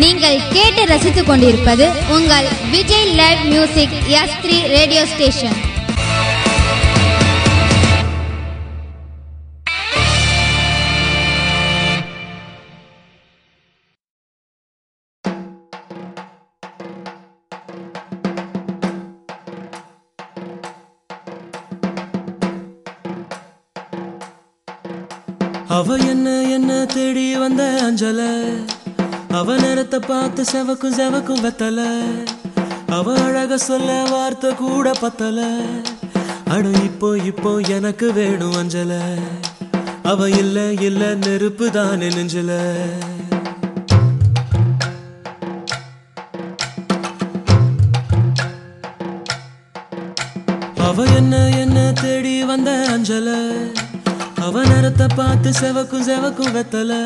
நீங்கள் கேட்டு ரசித்துக் கொண்டிருப்பது உங்கள் Vijay live music S three radio station அவ என்ன என்ன தேடி வந்த அஞ்சல? அவ நேரத்தை பார்த்து செவக்கும் செவக்கும் வெத்தல. அவ அழக சொல்ல வார்த்தை கூட பத்தல. அட இப்போ இப்போ எனக்கு வேணும் அஞ்சல. அவ இல்ல இல்ல நெருப்பு தான் நெஞ்சல. அவ என்ன என்ன தேடி வந்த அஞ்சல? அவ நேரத்தை பார்த்து செவக்கும் செவக்கும் வெத்தலை.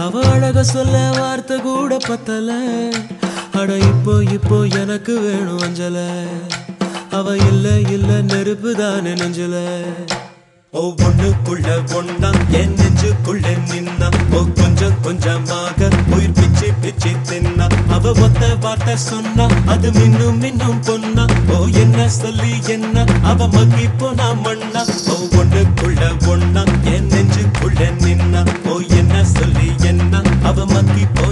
அவ அழக சொல்ல வார்த்தை கூட பத்தல. அட இப்போ இப்போ எனக்கு வேணும் அஞ்சல. அவ இல்ல இல்ல நெருப்பு தானே நெஞ்சல. ஒவ்வொன்னுக்குள்ள ஒன்னா என் நெஞ்சுக்குள்ள நின்னா. ஓ கொஞ்சம் கொஞ்சமாக உயிர் பிச்சு பிச்சு தின்னா. அவ ஒத்த வார்த்தை சொன்னா அது மின்னும் மின்னும் பொன்னா. ஓ என்ன சொல்லி என்ன? அவ மக்கி போனா மண்ணா ஒவ்வொன்னுக்குள்ள ஒன்னா என் நெஞ்சுக்குள்ள நின்னா. ஓ என்ன சொல்லி என்ன? அவ மக்கி போ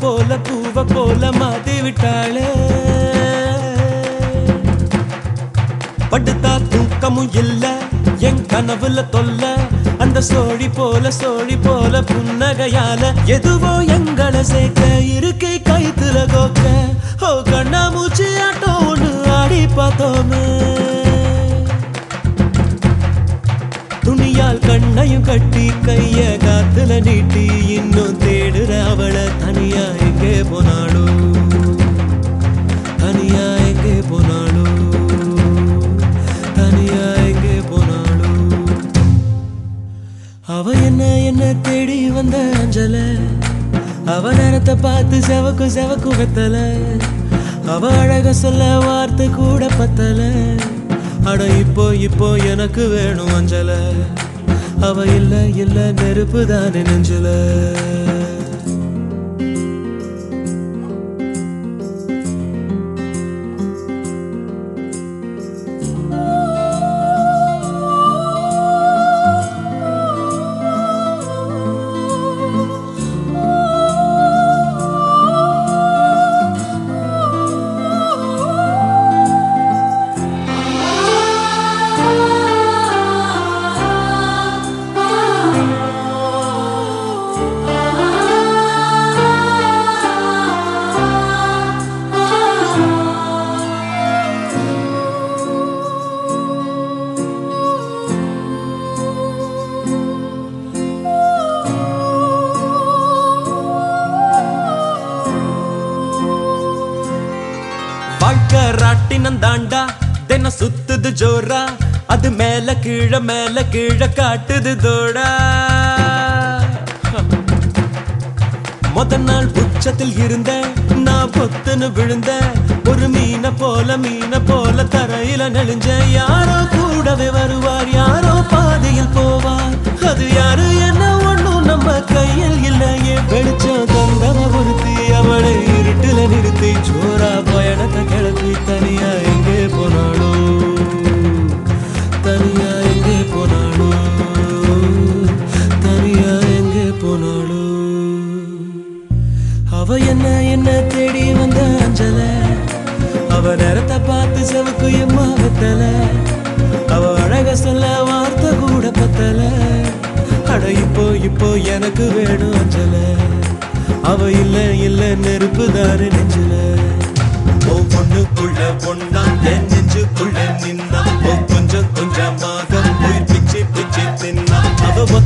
போல பூவ போல மாத்தி விட்டாளே. படுத்தா தூக்கமும் இல்ல என் கனவுல தொல்ல அந்த சோழி போல சோழி போல புன்னகையால எதுவோ எங்களை சேர்க்க இருக்கை கைத்துல கோக்க. ஓ கண்ணா மூச்சு ஆட்டோன்னு ஆடி பார்த்தோமே. கண்ணையும் கட்டி கைய காத்துல நீட்டி இன்னும் தேடுற அவளை தனியா எங்கே போனாளோ? தனியா எங்கே போனாளோ? தனியா எங்கே போனாளோ? அவ என்ன என்ன தேடி வந்த அஞ்சல? அவ நேரத்தை பார்த்து செவக்கு செவக்கு வெத்தல. அவ அழக சொல்ல வார்த்தை கூட பத்தல. அட இப்போ இப்போ எனக்கு வேணும் அஞ்சலை. அவ இல்ல இல்ல நெருப்பு தானே நெஞ்சல? மேல மேல கீழே காட்டுது தோடா. முத நாள் உச்சத்தில் இருந்த நான் பொத்துன்னு விழுந்த ஒரு மீனை போல மீனை போல தரையில நெளிஞ்ச யாரோ கூடவே வருவார் யாரோ பாதையில் போவார். அது யாரு என்ன ஒண்ணும் நம்ம கையில் இல்லையே. வெளிச்சம் தந்தவ ஒருத்தி அவளை இருட்டுல நிறுத்தி ஜோரா பயணத்தை கிளப்பி தனியா எங்கே போனாலும் தனியா போனாளோ? தனியா எங்கே போனாளோ? அவ என்ன என்ன தேடி வந்த அஞ்சல? அவ நேரத்தை பார்த்து செவுக்கு எம்மா வெத்தல அவ அழக சொல்ல வார்த்தை கூட பத்தல? அட இப்போ இப்போ எனக்கு வேணும் அஞ்சல. அவ இல்ல இல்ல நெருப்பு தாரு நெஞ்சல. பொண்ணுக்குள்ள பொண்ணா நெஞ்சுக்குள்ள நின்னா. கொஞ்சம் கொஞ்சமாக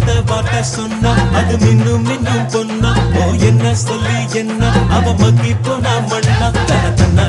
அந்த வாட்ட சொன்னா அது மின்னும் மின்னும் பொண்ணா ஓ என்ன சொல்லி என்ன? அவ மக்கி போனா மண்ணா தன்னா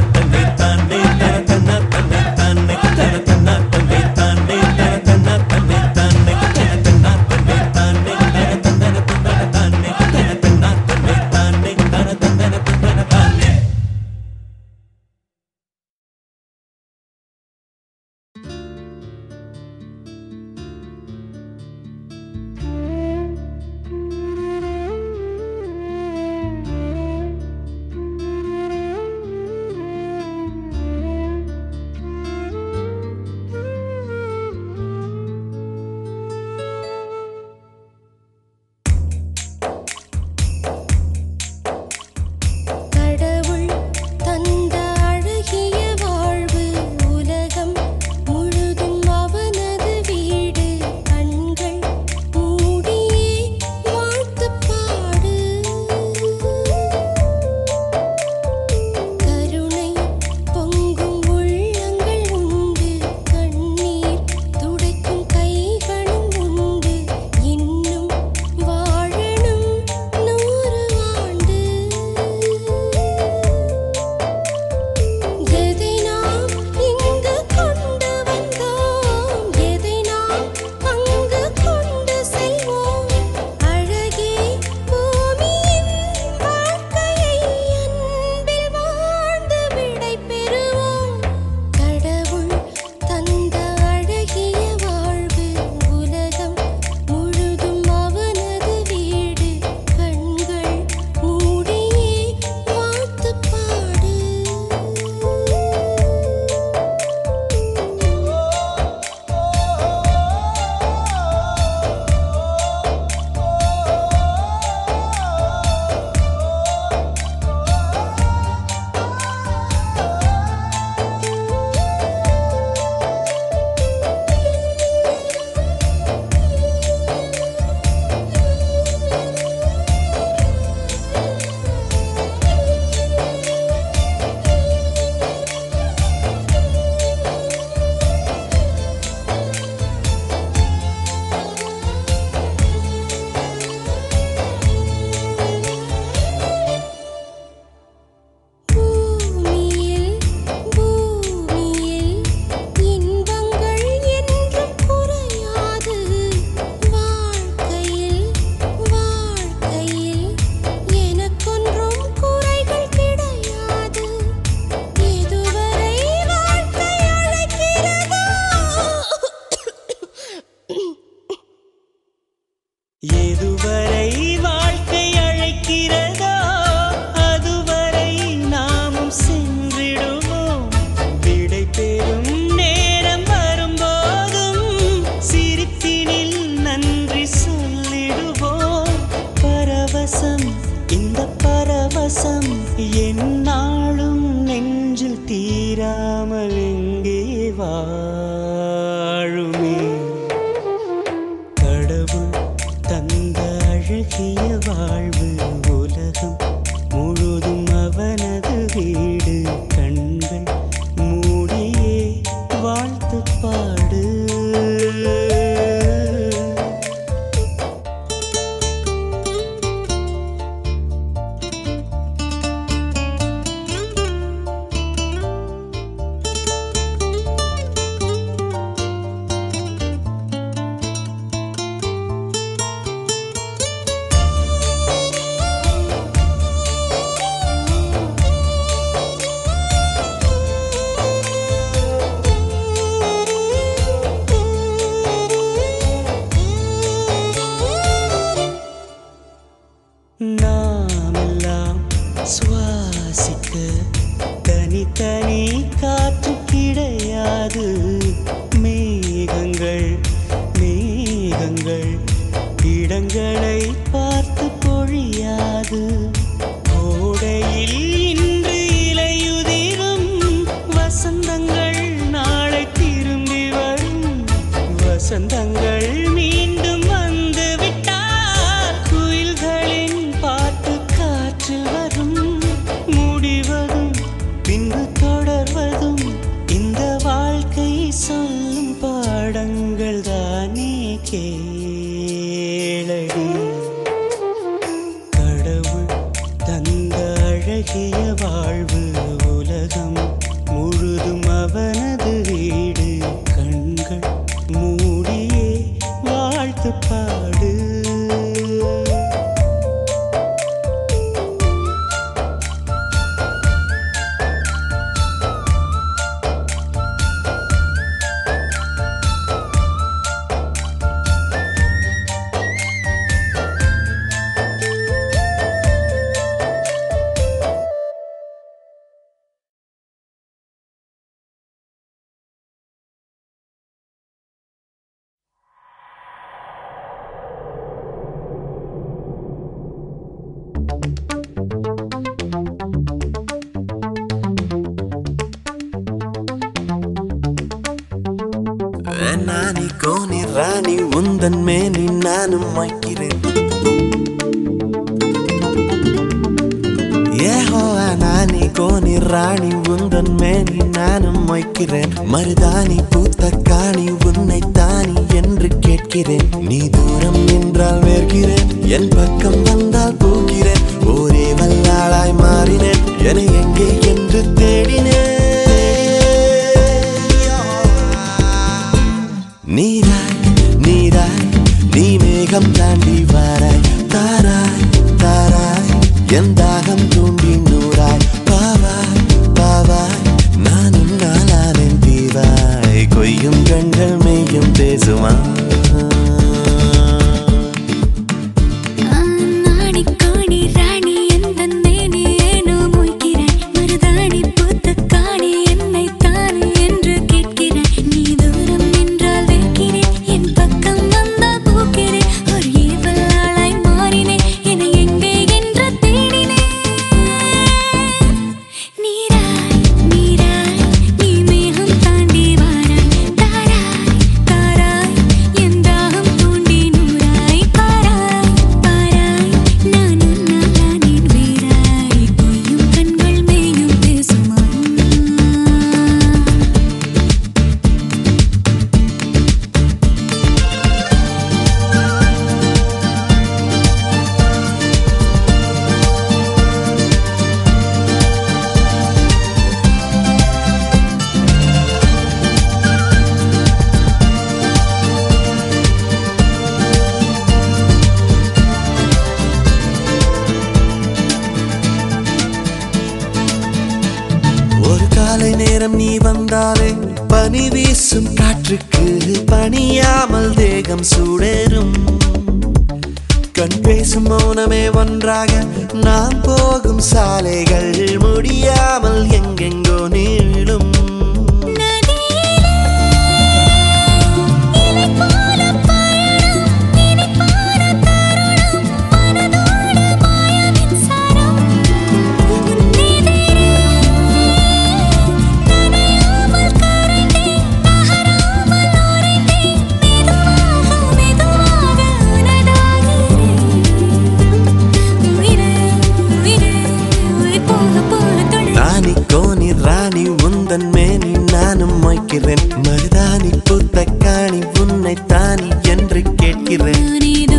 நானும் மொய்க்கிறேன் மருதாணி பூத்த காணி உன்னை தானி என்று கேட்கிறேன்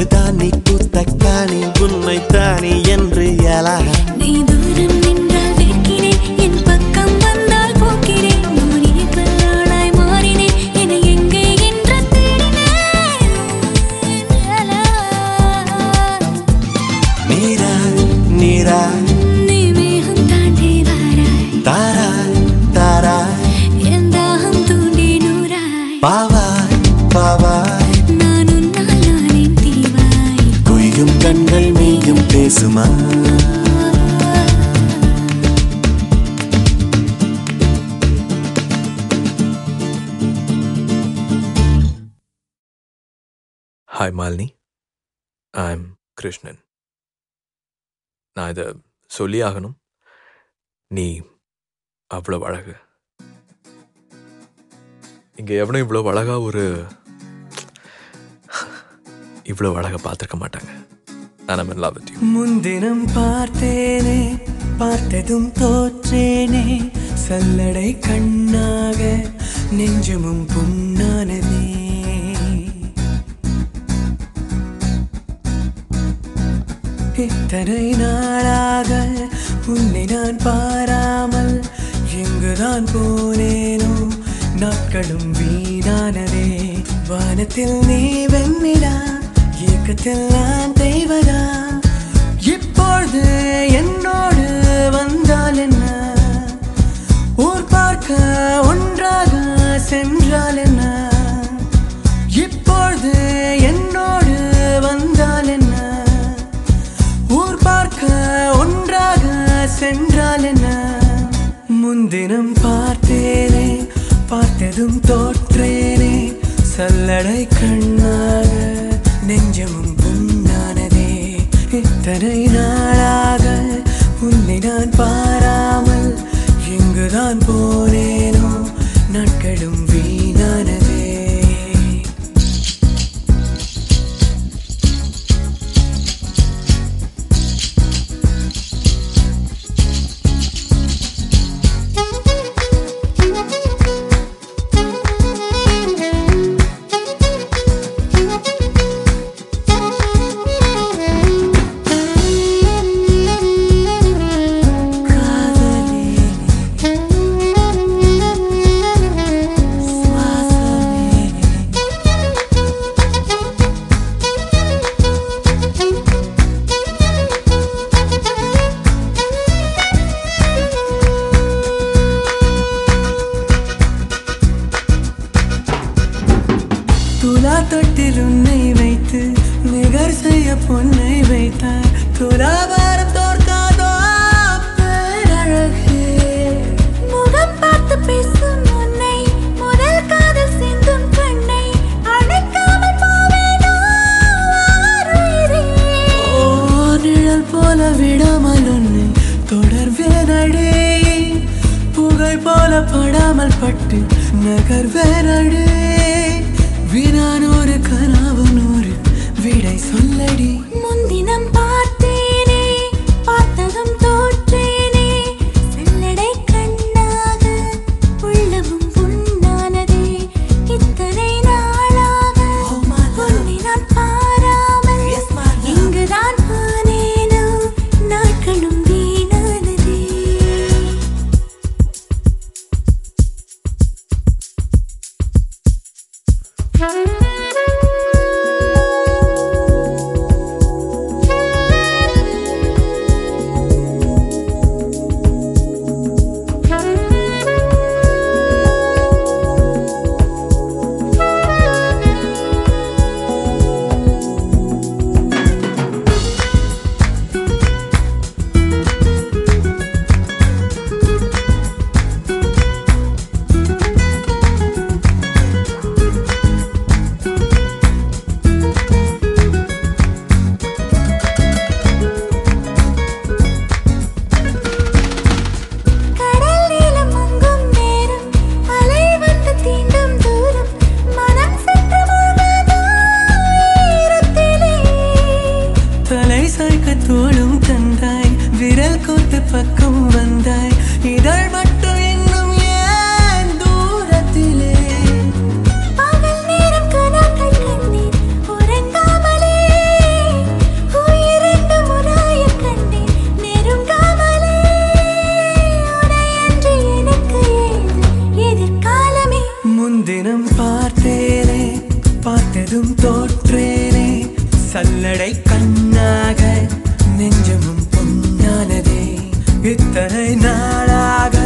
அழுதான் நீ பூத்த காணி உண்மைத்தானே சொல்லியாகணும். சொல்லி ஆகணும் நீ அவ்வளோ அழகு. இங்கே எவனும் இவ்வளோ அழகா ஒரு இவ்வளோ அழகாக பார்த்துருக்க மாட்டாங்க. நான் லவ் முன்தினம் பார்த்தேனே பார்த்ததும் தோற்றேனே. சல்லடை கண்ணாக நெஞ்சமும் புண்ணானதே இத்தனை நாளாக உன்னை நான் பாராமல் எங்குதான் போனேனோ? நாட்களும் வீணானதே. வானத்தில் நீ வெண்ணிடா இயக்கத்தில் நான் தெய்வதா? இப்பொழுது என்னோடு வந்தால் என்ன? ஊர் பார்க்க ஒன்றாக சென்றால் என்ன? முன்தினம் பார்த்தேனே பார்த்ததும் தோற்றேனே. சல்லடை கண்ணாக நெஞ்சமும் பொன்னானதே. இத்தனை நாளாக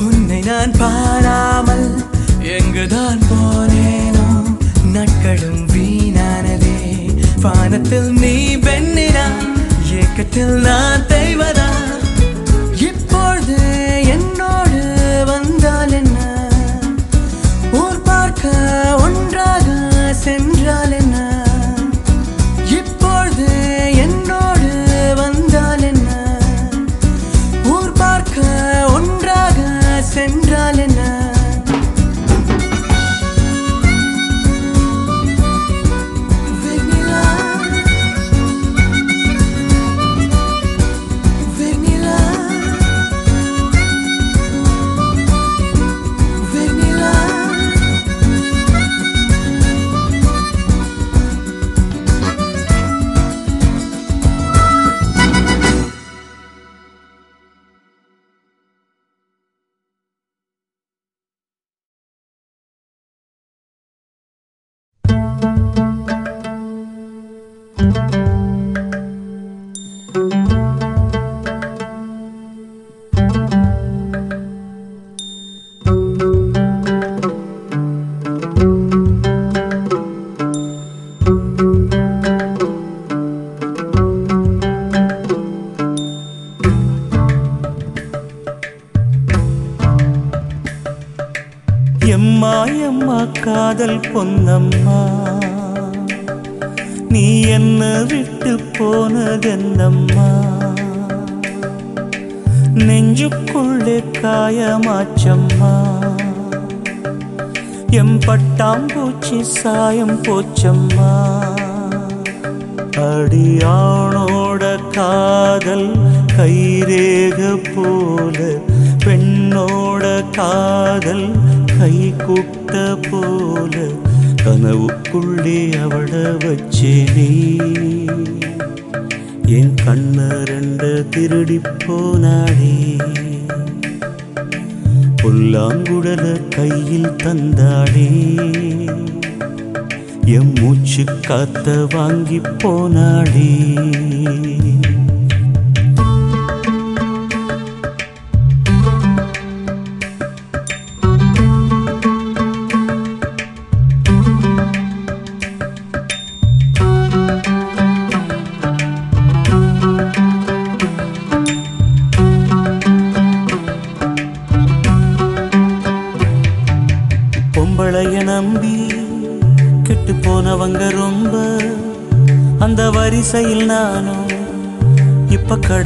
உன்னை நான் பாராமல் எங்குதான் போனேனோ நாட்களும் வீணானதே. வானத்தில் நீ பெண்ணினா ஏக்கத்தில் நான் தெய்வதான் சென்றால் எம்மா எம்மா காதல் பொன்னம்மா. நீ என்ன விட்டு போனதென்னம்மா. நெஞ்சுக்குள்ளே காயமாச்சம்மா. எம் பட்டாம்பூச்சி சாயம் போச்சம்மா. அடியானோட காதல் கைரேக போல பெண்ணோட காதல் கை குட்ட போல கனவுக்குள்ளே அவள வச்சேனே என் கண்ண ரெண்ட திருடி போனாடே புல்லாங்குழல கையில் தந்தாடே எம் மூச்சு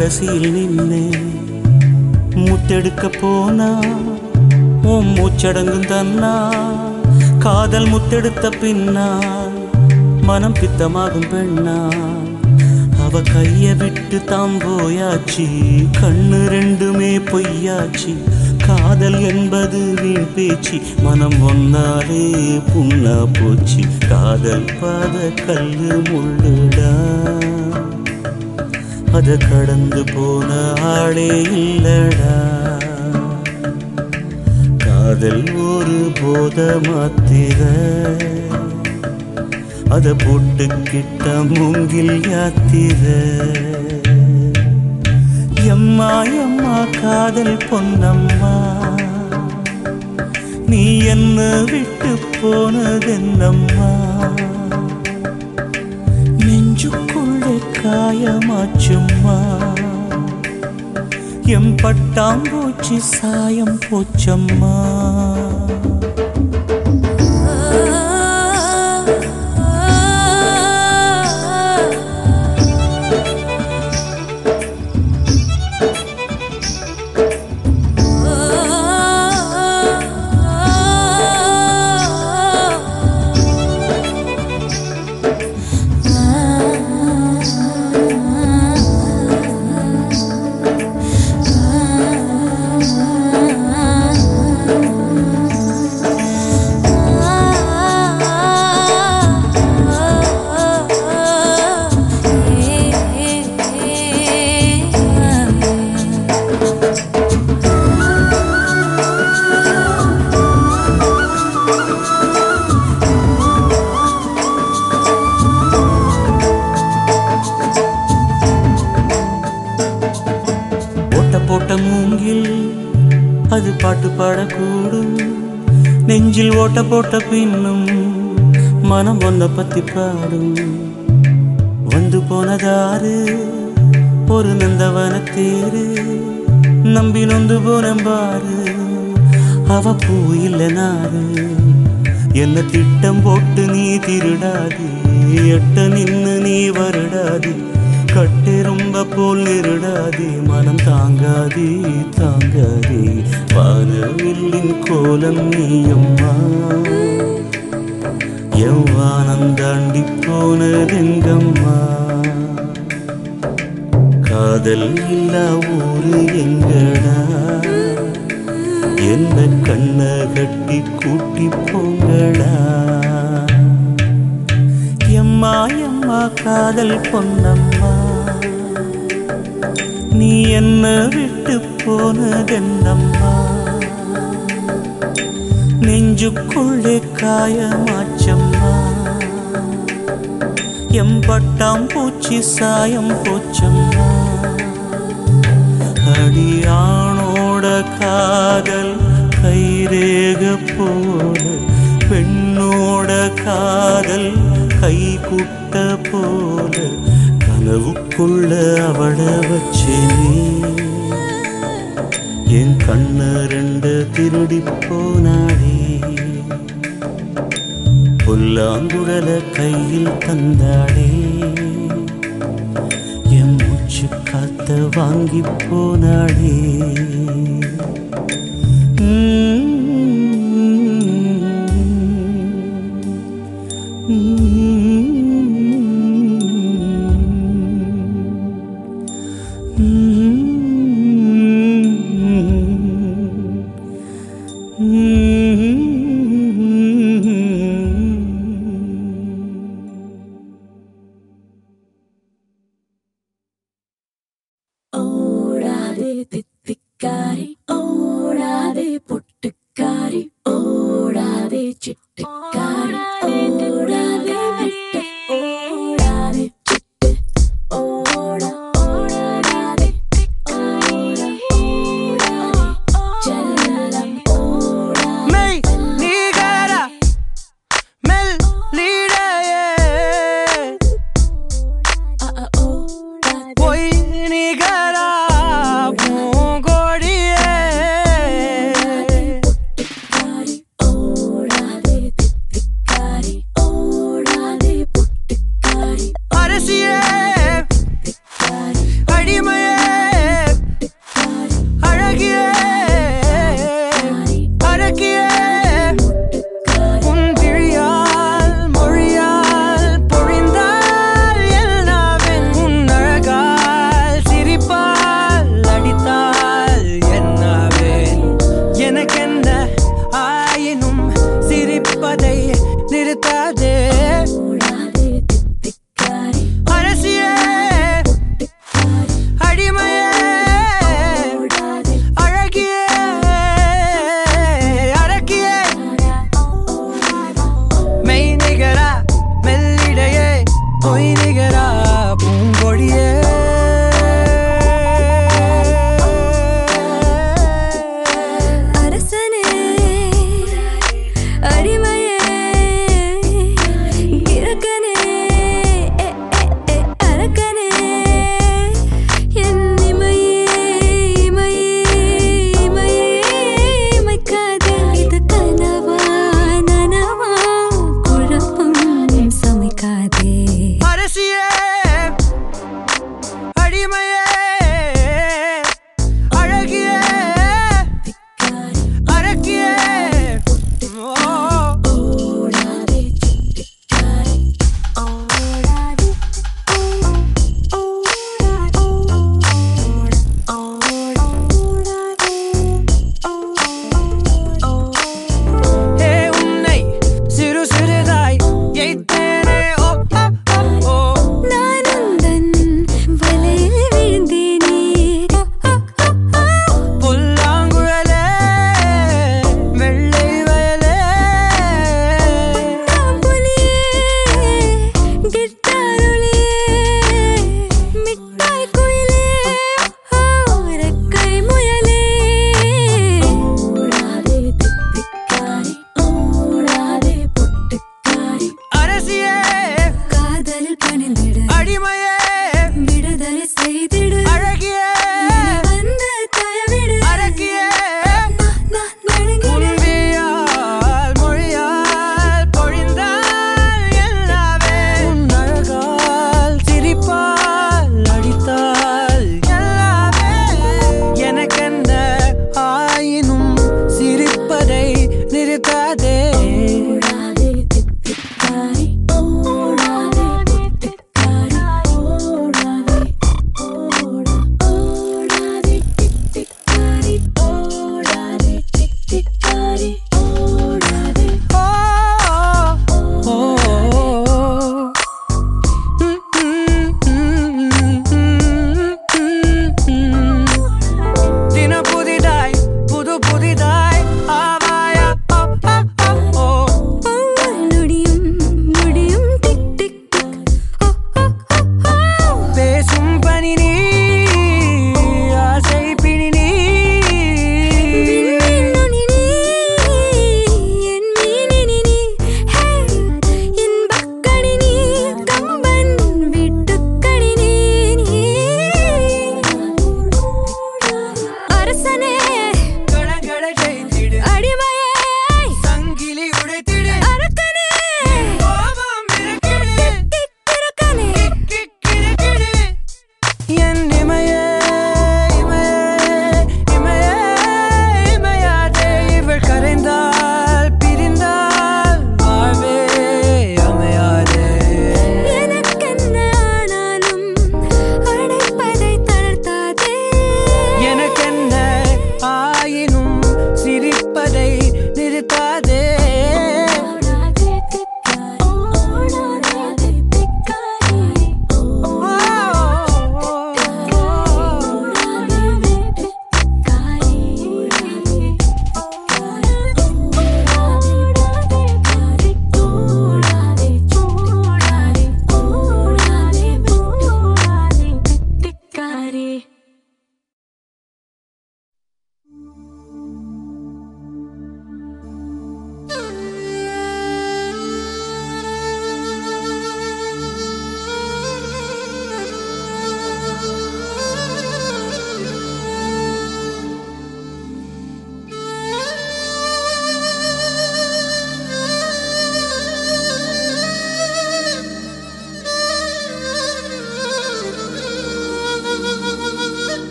கடைசியில் நின்னே. முத்தெடுக்க போனா உன் மூச்சடங்கும் தன்னா. காதல் முத்தெடுத்த பின்னால் மனம் பித்தமாகும் பெண்ணா. அவ கைய விட்டு தாம் போயாச்சு கண்ணு ரெண்டுமே பொய்யாச்சு. காதல் என்பது வீண் பேச்சு மனம் ஒன்னாலே புண்ணா போச்சு. காதல் பாத கல்லு முள்ளுடா. அத கடந்து போன ஆளே இல்லடா. காதல் ஒரு போத மாத்திர அத போட்டுக்கிட்ட மூங்கில் யாத்திர. எம்மா எம்மா காதல் பொன்னம்மா. நீ என்ன விட்டு போனதென்னம்மா? காயமாச்சும்மா. எம் பட்டாம்பூச்சி சாயம் போச்சம்மா. பாட்டு நெஞ்சில் ஓட்ட போட்ட பின்னும் மனம் ஒன்ன பத்தி பாடும். வந்து போனதாறு ஒரு நந்தவன தேரு. நம்பி நொந்து போனம்பாரு அவ பூ இல்ல நாரு என்ன திட்டம் போட்டு நீ திருடாது எட்ட நின்னு நீ வருடாதே. கட்டெரும்ப போல் நிருடாதே மனம் தாங்காதே தாங்காதே. வானவில்லின் கோலம் நீயம்மா எவ்வானம் தாண்டி போனதெங்கம்மா. காதல் இல்லா ஊரு எங்கடா. என்ன கண்ணை கட்டி கூட்டி போங்கடா. எம்மா எம்மா காதல் பொன்னம்மா. நீ என்ன விட்டு போனதென்னம்மா? நெஞ்சுக்குள்ளே காயமாச்சம்மா? எம்பட்டாம் பூச்சி சாயம் போச்சம்மா? அடியானோட காதல் கைரேக போல பெண்ணோட காதல் கை குட்ட போல. கனவுக்குள்ள அவள வச்சினே என் கண்ண ரெண்டு திருடி போனாடே. புல்லாங்குழல கையில் தந்தாடே. என் மூச்சு காத்த வாங்கி போனாடே.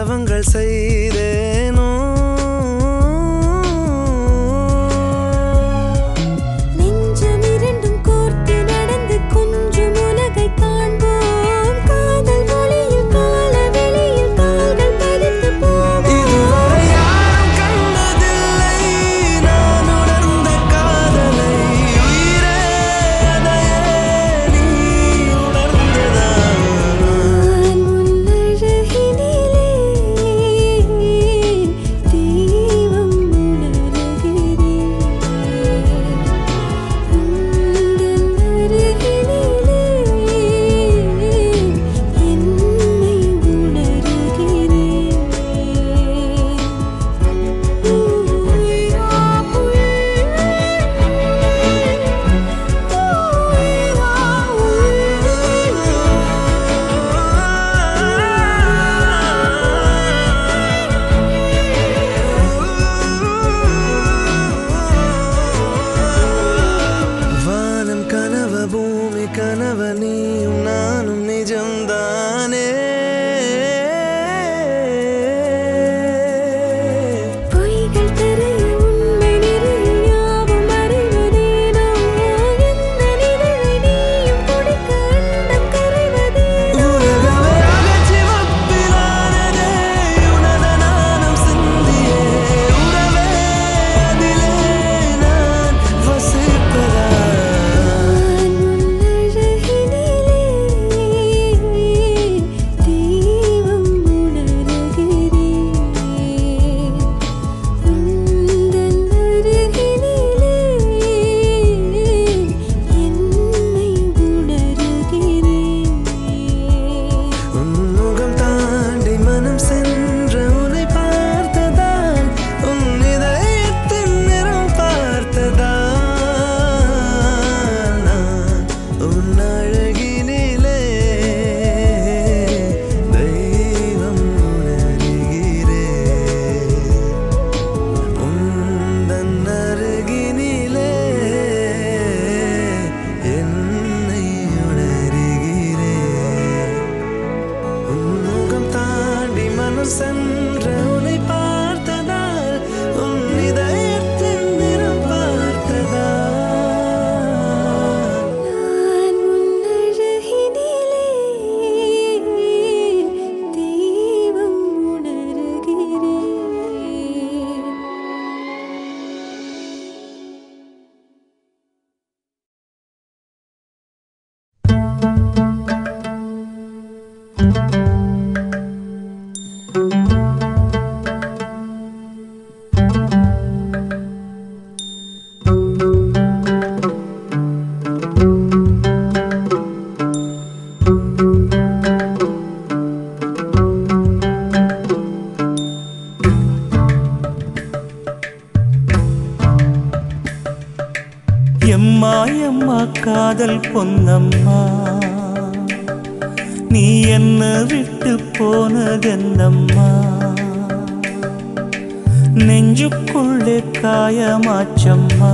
பாவங்கள் செய்தே பொன்னம்மா நீ என்ன விட்டு போனதென்னம்மா நெஞ்சுக்குள்ளே காயமாச்சம்மா.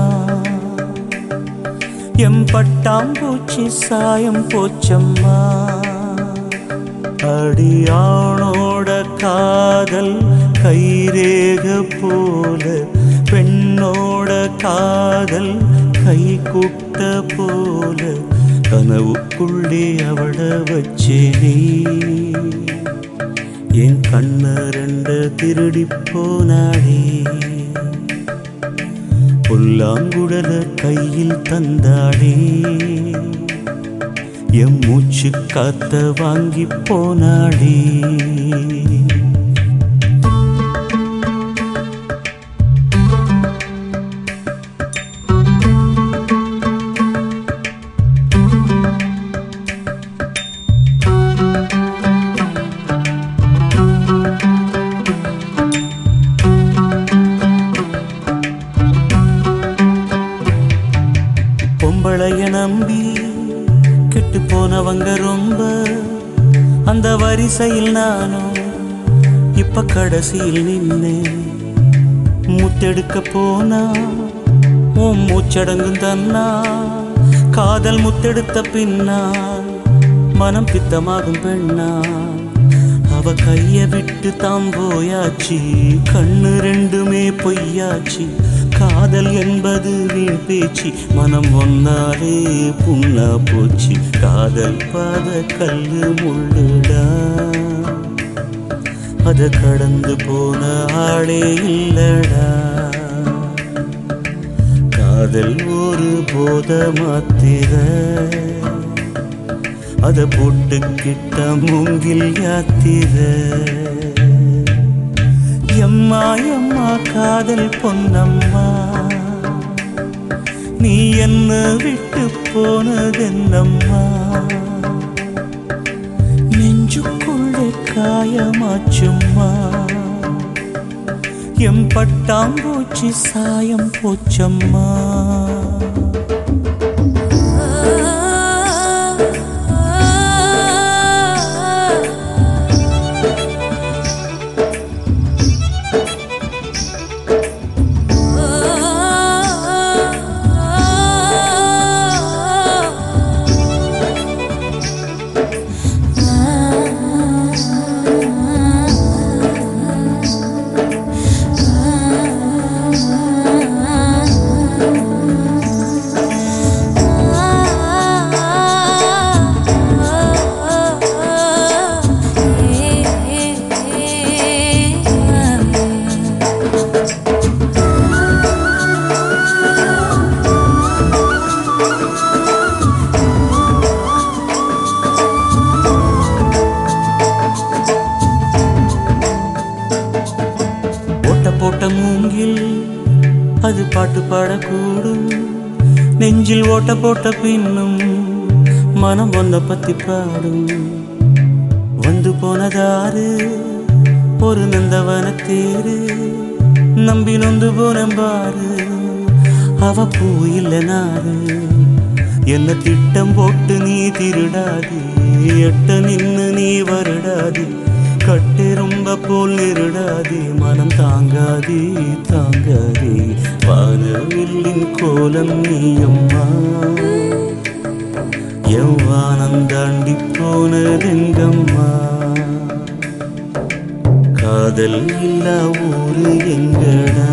எம் பட்டாம்பூச்சி சாயம் போச்சம்மா. அடியானோட காதல் கைரேக போல பெண்ணோட காதல் கை கூப்ப குட்ட போல கனவுக்குள்ளே அவள வச்சேனே என் கண்ணரண்ட திருடி போனாடே புல்லாங்குடல கையில் தந்தாடே எம் மூச்சு காத்த வாங்கி போனாடே அந்த வரிசையில் நானும் இப்ப கடைசியில் நின்னேன் முத்தெடுக்க போனா உன் மூச்சடங்கும் தன்னா. காதல் முத்தெடுத்த பின்னால் மனம் பித்தமாகும் பெண்ணா. அவ கைய விட்டு தாம் போயாச்சு கண்ணு ரெண்டுமே பொய்யாச்சு. காதல் என்பது வீண் பேச்சு மனம் ஒன்னாலே புண்ணா போச்சு. காதல் பாத கல்லு முள்ளுடா. அத கடந்து போன ஆளே இல்லடா. காதல் ஒரு போத மாத்திர அத போட்டுக்கிட்ட மூங்கில் யாத்திர. எம்மா எம்மா காதல் பொன்னம்மா. நீ என்ன விட்டு போனதென்னம்மா? காயமாச்சும்மா. எம் பட்டாம்பூச்சி சாயம் போச்சம்மா. போட்ட பின்னும் மனம் ஒன்ன பத்தி பாடும். வந்து போனதாறு ஒரு நந்தவன தேரு. நம்பி நொந்து போனம்பாரு அவ பூ இல்ல நாரு என்ன திட்டம் போட்டு நீ திருடாது எட்ட நின்னு நீ வருடாது. கட்டெரும்ப போல் நிருடாதே மனம் தாங்காதே தாங்காதே. வானவில்லின் கோலம் நீ அம்மா. தாண்டி போனதெங்கம்மா காதல் இல்லா ஊரு எங்கடா?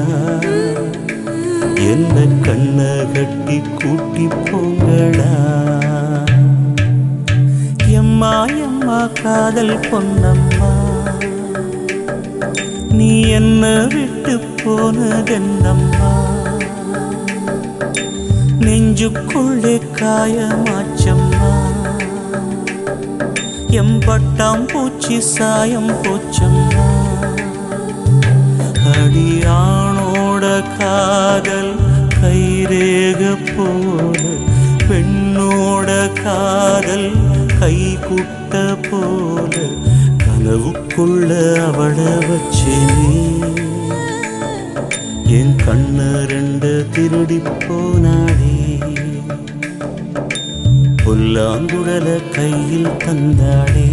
என்ன கண்ண கட்டி கூட்டி போங்கடா? எம்மா எம்மா காதல் பொன்னம்மா? நீ என்ன விட்டு போனதென்னம்மா? நெஞ்சுக்குள்ளே காயமாட்ட எம்பட்டாம் பூச்சி சாயம் போச்சம்மா. அடியானோட காதல் கைரேக போல பெண்ணோட காதல் கை குட்ட போல கனவுக்குள்ள அவள வச்சேனே என் கண்ண புல்லாங்குழல கையில் தந்தாளே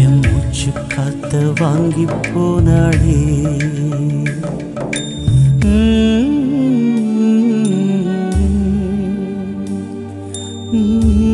என் மூச்சு காத்த வாங்கி போனாளே Mm-hmm.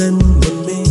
than the me.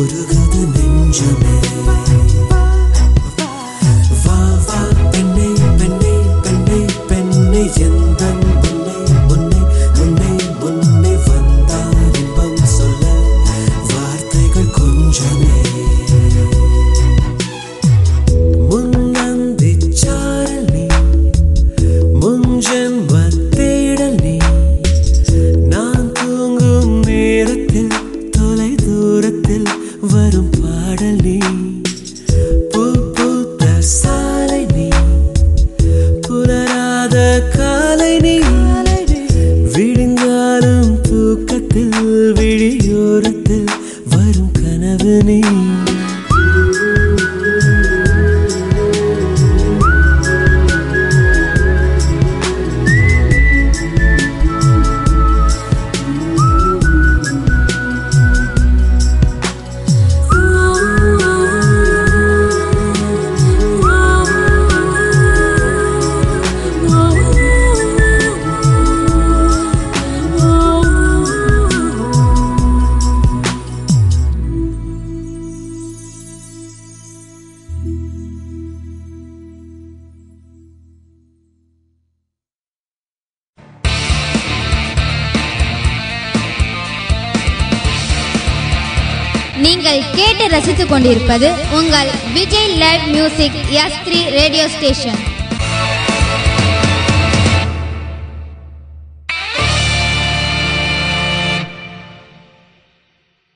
ഒരു கேட்டு ரசித்துக் கொண்டிருப்பது உங்கள்